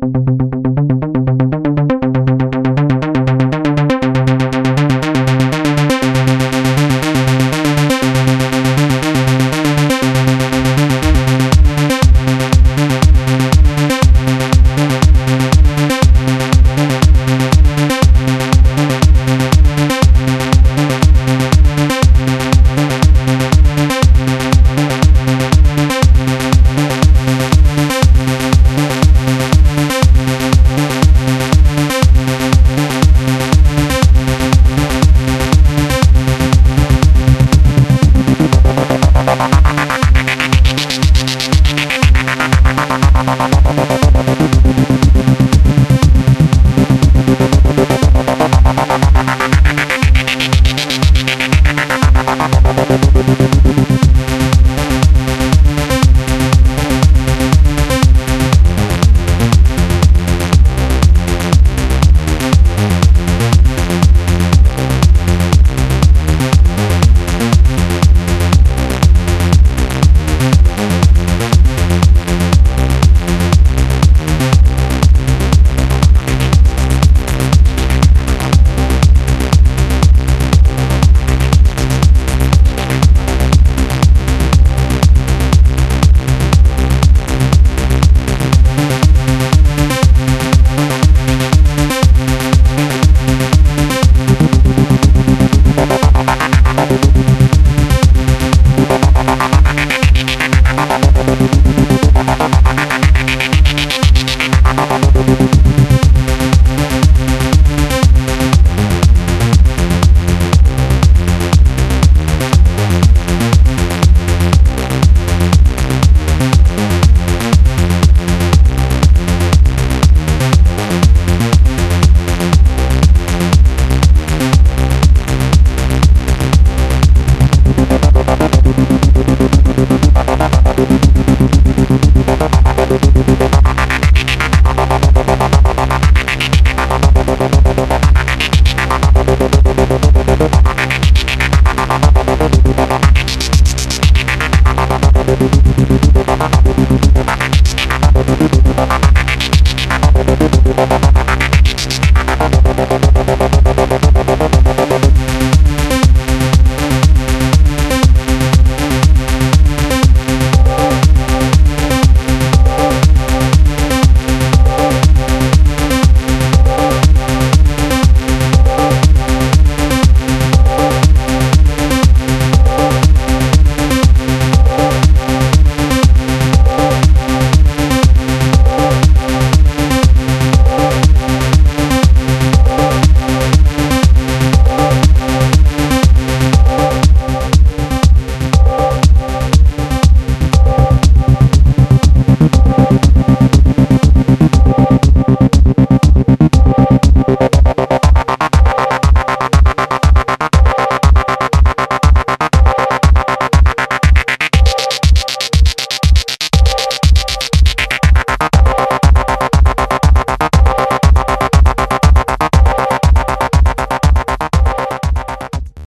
you